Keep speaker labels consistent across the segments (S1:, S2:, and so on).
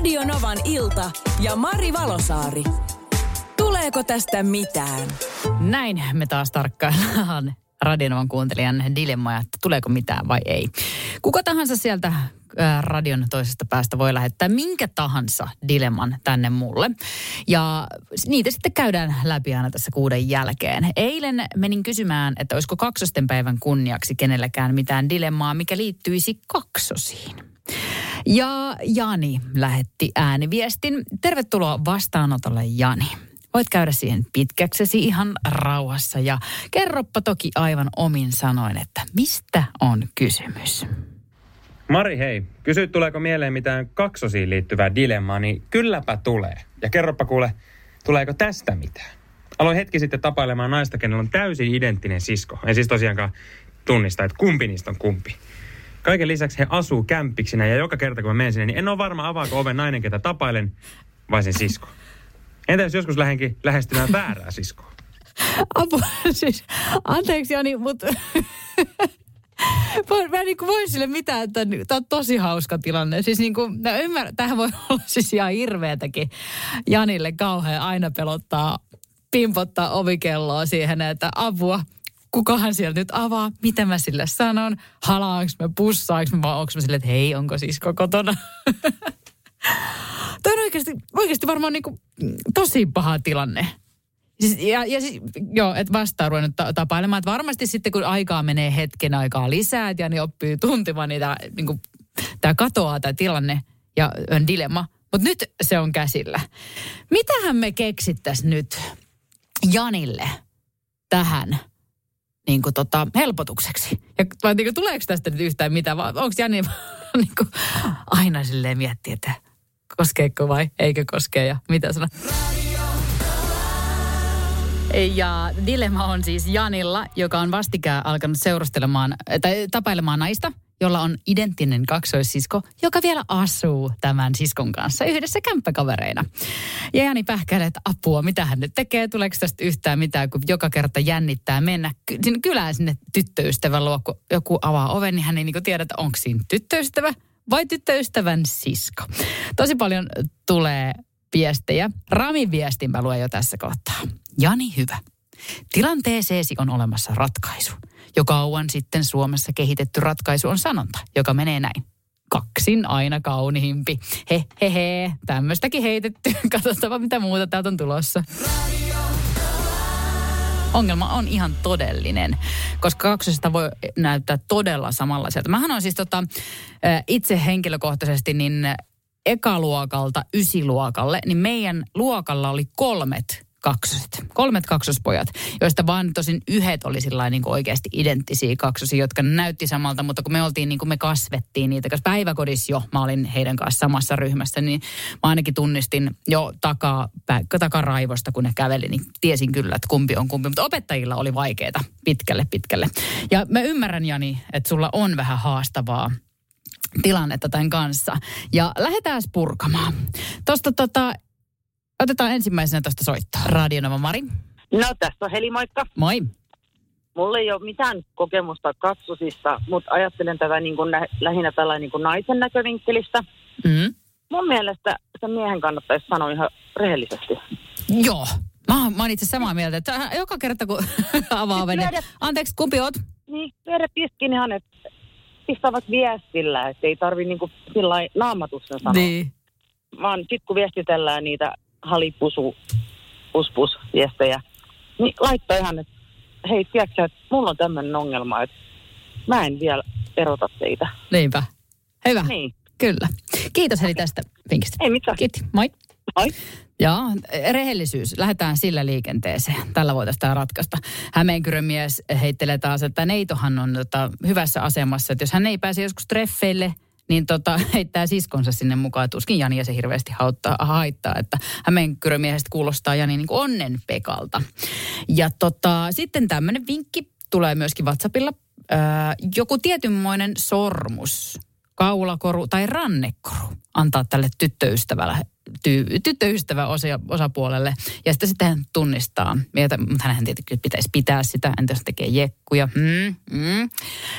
S1: Radio Novan ilta ja Mari Valosaari. Tuleeko tästä mitään?
S2: Näin me taas tarkkaillaan Radionovan kuuntelijan dilemmaa, että tuleeko mitään vai ei. Kuka tahansa sieltä radion toisesta päästä voi lähettää minkä tahansa dilemman tänne mulle. Ja niitä sitten käydään läpi aina tässä kuuden jälkeen. Eilen menin kysymään, että olisiko kaksosten päivän kunniaksi kenelläkään mitään dilemmaa, mikä liittyisi kaksosiin. Ja Jani lähetti ääniviestin. Tervetuloa vastaanotolle Jani. Voit käydä siihen pitkäksesi ihan rauhassa ja kerroppa toki aivan omin sanoin, että mistä on kysymys.
S3: Mari, hei. Kysyit, tuleeko mieleen mitään kaksosiin liittyvää dilemmaa, niin kylläpä tulee. Ja kerropa kuule, tuleeko tästä mitään? Aloin hetki sitten tapailemaan naista, kenellä on täysin identtinen sisko. En siis tosiaankaan tunnista, että kumpi niistä on kumpi. Kaiken lisäksi he asuu kämppiksinä ja joka kerta kun mä menen sinne, niin en ole varma avaako oven nainen, ketä tapailen, vai sen sisko. Entä jos joskus lähdenkin lähestymään väärää siskoa?
S2: Apu, siis, anteeksi Jani, mutta mä en niin voi sille mitään, että tämä on tosi hauska tilanne. Siis niin kuin, mä ymmärrän, tähän voi olla siis ihan hirveätäkin. Janille kauhean aina pelottaa, pimpottaa ovikelloa siihen, että apua, kukahan sieltä nyt avaa, mitä mä sille sanon, halaanko mä, pussaanko mä, onko mä sille, että hei, onko siis kotona? Tämä on oikeasti, oikeasti varmaan niin kuin, tosi paha tilanne. Siis, ja, ja siis, joo, että vastaa ruvennut ta- tapailemaan. Että varmasti sitten, kun aikaa menee hetken aikaa lisää, ja niin oppii tuntimaan niitä, niin tämä katoaa tämä tilanne ja on dilemma. Mutta nyt se on käsillä. Mitähän me keksittäisiin nyt Janille tähän niin kuin tota, helpotukseksi? Ja vai niin kuin, tuleeko tästä nyt yhtään mitään? Vai onko Jani niin kuin, aina silleen miettiä, että koskeeko vai eikö koskee ja mitä sanoo? Ja dilemma on siis Janilla, joka on vastikään alkanut seurustelemaan tai tapailemaan naista, jolla on identtinen kaksoissisko, joka vielä asuu tämän siskon kanssa yhdessä kämppäkavereina. Ja Jani pähkäilee, että apua, mitä hän nyt tekee, tuleeko tästä yhtään mitään, kun joka kerta jännittää mennä sinne kylään sinne tyttöystävän luo, kun joku avaa oven, niin hän ei niin tiedä, että onko siinä tyttöystävä vai tyttöystävän sisko. Tosi paljon tulee viestejä. Ramin viestin mä luen jo tässä kohtaa. Jani hyvä. Tilanteeseesi on olemassa ratkaisu. Jo kauan sitten Suomessa kehitetty ratkaisu on sanonta, joka menee näin. Kaksin aina kauniimpi. He, he, he. Tämmöistäkin heitetty. Katsotaan, mitä muuta täältä on tulossa. Ongelma on ihan todellinen, koska kaksosesta voi näyttää todella samanlaiselta. Mähän on siis tota, itse henkilökohtaisesti niin ekaluokalta ysiluokalle, niin meidän luokalla oli kolmet kaksoset. Kolmet kaksospojat, joista vaan tosin yhdet oli niin oikeasti identtisiä kaksosia, jotka näytti samalta, mutta kun me oltiin niin kuin me kasvettiin niitä, koska päiväkodissa jo mä olin heidän kanssa samassa ryhmässä, niin mä ainakin tunnistin jo takaa, takaraivosta, kun ne käveli, niin tiesin kyllä, että kumpi on kumpi. Mutta opettajilla oli vaikeita pitkälle, pitkälle. Ja mä ymmärrän, Jani, että sulla on vähän haastavaa tilannetta tämän kanssa. Ja lähdetään purkamaan. Tuosta tota, otetaan ensimmäisenä tuosta soittaa. Radionova Mari.
S4: No tässä on Heli, moikka.
S2: Moi.
S4: Mulla ei ole mitään kokemusta katsosista, mutta ajattelen tätä niin kuin nä- lähinnä tällä niin kuin naisen näkövinkkelistä.
S2: Mm.
S4: Mun mielestä sen miehen kannattaisi sanoa ihan rehellisesti.
S2: Joo. Mä, mä oon itse samaa mieltä, että joka kerta kun avaa oven, niin anteeksi, kumpi oot?
S4: Niin, viedä piskin ihan, että pistävät viestillä, että ei tarvi niinku sillä naamatussa sanoa.
S2: Niin.
S4: Vaan sit kun viestitellään niitä halipusu puspus viestejä, niin laittaa ihan, että hei, tiedätkö että mulla on tämmöinen ongelma, että mä en vielä erota teitä.
S2: Niinpä. Hyvä.
S4: Niin.
S2: Kyllä. Kiitos Heli tästä vinkistä.
S4: Ei mitään.
S2: Kiitos. Moi.
S4: Moi.
S2: Joo, rehellisyys. Lähdetään sillä liikenteeseen. Tällä voitaisiin tämä ratkaista. Hämeenkyrön mies heittelee taas, että neitohan on tota, hyvässä asemassa. Että jos hän ei pääse joskus treffeille, niin tota, heittää siskonsa sinne mukaan. Tuskin Jani ja se hirveästi hauttaa, haittaa, että Hämeenkyrön miehestä kuulostaa Jani niin kuin onnen pekalta. Ja tota, sitten tämmöinen vinkki tulee myöskin WhatsAppilla. Öö, joku tietynmoinen sormus, kaulakoru tai rannekoru antaa tälle tyttöystävälle ty- tyttöystävä osa, osapuolelle. Ja sitten, sitten hän tunnistaa, mutta hän tietenkin pitäisi pitää sitä, entä jos tekee jekkuja. Mm, mm.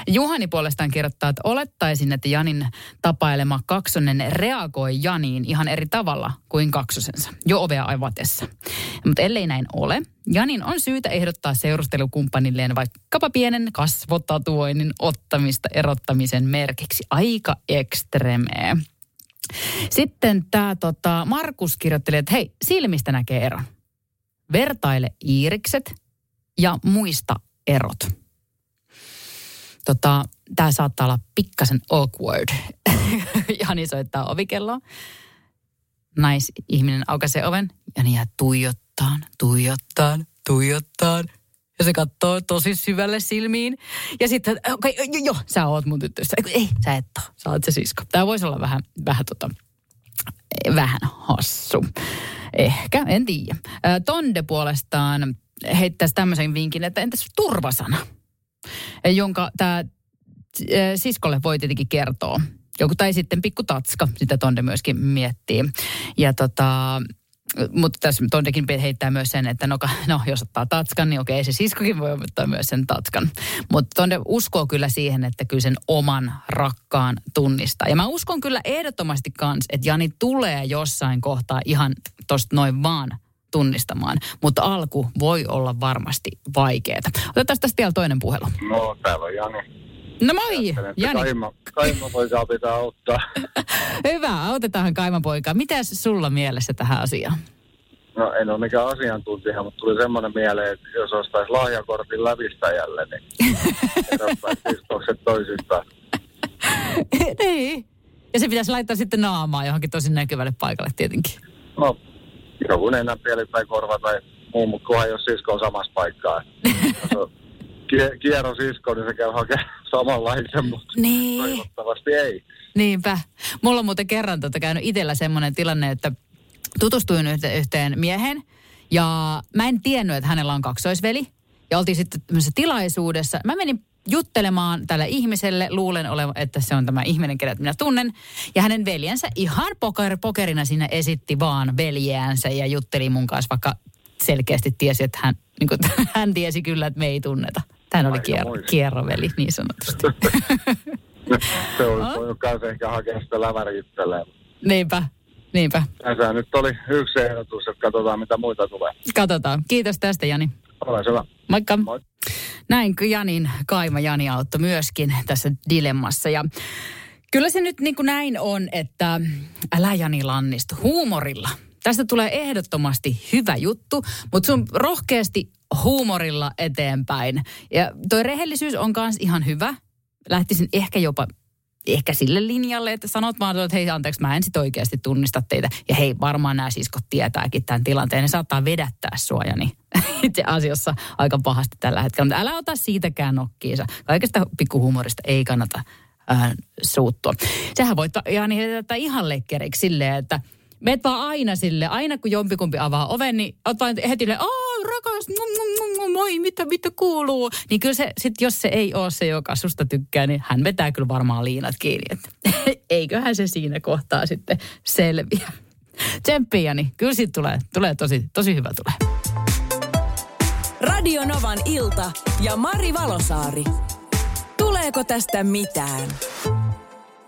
S2: Juhani puolestaan kirjoittaa, että olettaisin, että Janin tapailema kaksonen reagoi Janiin ihan eri tavalla kuin kaksosensa, jo ovea aivatessa. Mutta ellei näin ole, Janin on syytä ehdottaa seurustelukumppanilleen vaikkapa pienen kasvotatuoinnin ottamista erottamisen merkiksi. Aika ekstremeä. Sitten tämä tota, Markus kirjoitteli, että hei, silmistä näkee eron. Vertaile iirikset ja muista erot. Tota, tämä saattaa olla pikkasen awkward. Jani soittaa ovikelloa. Naisihminen aukaisee oven. Jani jää tuijottaan, tuijottaan, tuijottaan. Ja se katsoo tosi syvälle silmiin. Ja sitten, okei, okay, joo, sä oot mun tyttöstä. Ei, sä et ole, sä oot se sisko. Tämä voisi olla vähän, vähän tota, vähän hassu. Ehkä, en tiedä. Tonde puolestaan heittäisi tämmöisen vinkin, että entäs turvasana, jonka tämä siskolle voi tietenkin kertoa. Joku tai sitten pikku tatska, sitä Tonde myöskin miettii. Ja tota, mutta tässä Tondekin heittää myös sen, että no, no jos ottaa tatskan, niin okei, se siskokin voi ottaa myös sen tatskan. Mutta Tonde uskoo kyllä siihen, että kyllä sen oman rakkaan tunnistaa. Ja mä uskon kyllä ehdottomasti kans, että Jani tulee jossain kohtaa ihan tosta noin vaan tunnistamaan. Mutta alku voi olla varmasti vaikeaa. Otetaan tästä vielä toinen puhelu.
S5: No, täällä on Jani.
S2: No moi, Jani.
S5: Kaima, kaimapoikaa pitää auttaa.
S2: Hyvä, autetaan kaimapoikaa. Mitäs sulla mielessä tähän asiaan?
S5: No en ole mikään asiantuntija, mutta tuli semmoinen mieleen, että jos ostaisi lahjakortin lävistäjälle, niin erottaisi pistokset toisistaan.
S2: niin. Ja se pitäisi laittaa sitten naamaa johonkin tosi näkyvälle paikalle tietenkin.
S5: No, joku nenänpieli tai korva tai muu, mutta kunhan jos sisko on samassa paikkaa. jos on kierro sisko, niin se käy hakemaan samanlaisen, mutta niin. toivottavasti ei.
S2: Niinpä. Mulla on muuten kerran tota käynyt itsellä semmoinen tilanne, että tutustuin yhteen miehen ja mä en tiennyt, että hänellä on kaksoisveli. Ja oltiin sitten tämmöisessä tilaisuudessa. Mä menin juttelemaan tälle ihmiselle, luulen olevan, että se on tämä ihminen, kenet minä tunnen. Ja hänen veljensä ihan poker, pokerina siinä esitti vaan veljeänsä ja jutteli mun kanssa, vaikka selkeästi tiesi, että hän, niin kuin, hän tiesi kyllä, että me ei tunneta. Tämä oli kier- kierroveli niin sanotusti.
S5: se olisi voinut kanssa ehkä hakea sitä läväriitteleen.
S2: Niinpä, niinpä.
S5: Tässä nyt oli yksi ehdotus, että katsotaan mitä muita tulee.
S2: Katsotaan. Kiitos tästä Jani.
S5: Ole hyvä.
S2: Moikka. Moi. Näin Janin kaima Jani auttoi myöskin tässä dilemmassa. Ja kyllä se nyt niin kuin näin on, että älä Jani lannistu huumorilla. Tästä tulee ehdottomasti hyvä juttu, mutta sun rohkeasti huumorilla eteenpäin. Ja toi rehellisyys on myös ihan hyvä. Lähtisin ehkä jopa ehkä sille linjalle, että sanot vaan, että hei anteeksi, mä en sit oikeasti tunnista teitä. Ja hei, varmaan nämä siskot tietääkin tämän tilanteen. Ne saattaa vedättää suojani itse asiassa aika pahasti tällä hetkellä. Mutta älä ota siitäkään nokkiinsa. Kaikesta pikkuhumorista ei kannata äh, suuttua. Sehän voit Jani heittää ihan lekkeriksi silleen, että – meet vaan aina sille, aina kun jompikumpi avaa oven, niin oot heti aah rakas, moi, mitä, mitä kuuluu. Niin kyllä se, sit jos se ei ole se, joka susta tykkää, niin hän vetää kyllä varmaan liinat kiinni. Että eiköhän se siinä kohtaa sitten selviä. Tsemppiä, niin kyllä siitä tulee, tulee tosi, tosi hyvä tulee.
S1: Radio Novan ilta ja Mari Valosaari. Tuleeko tästä mitään?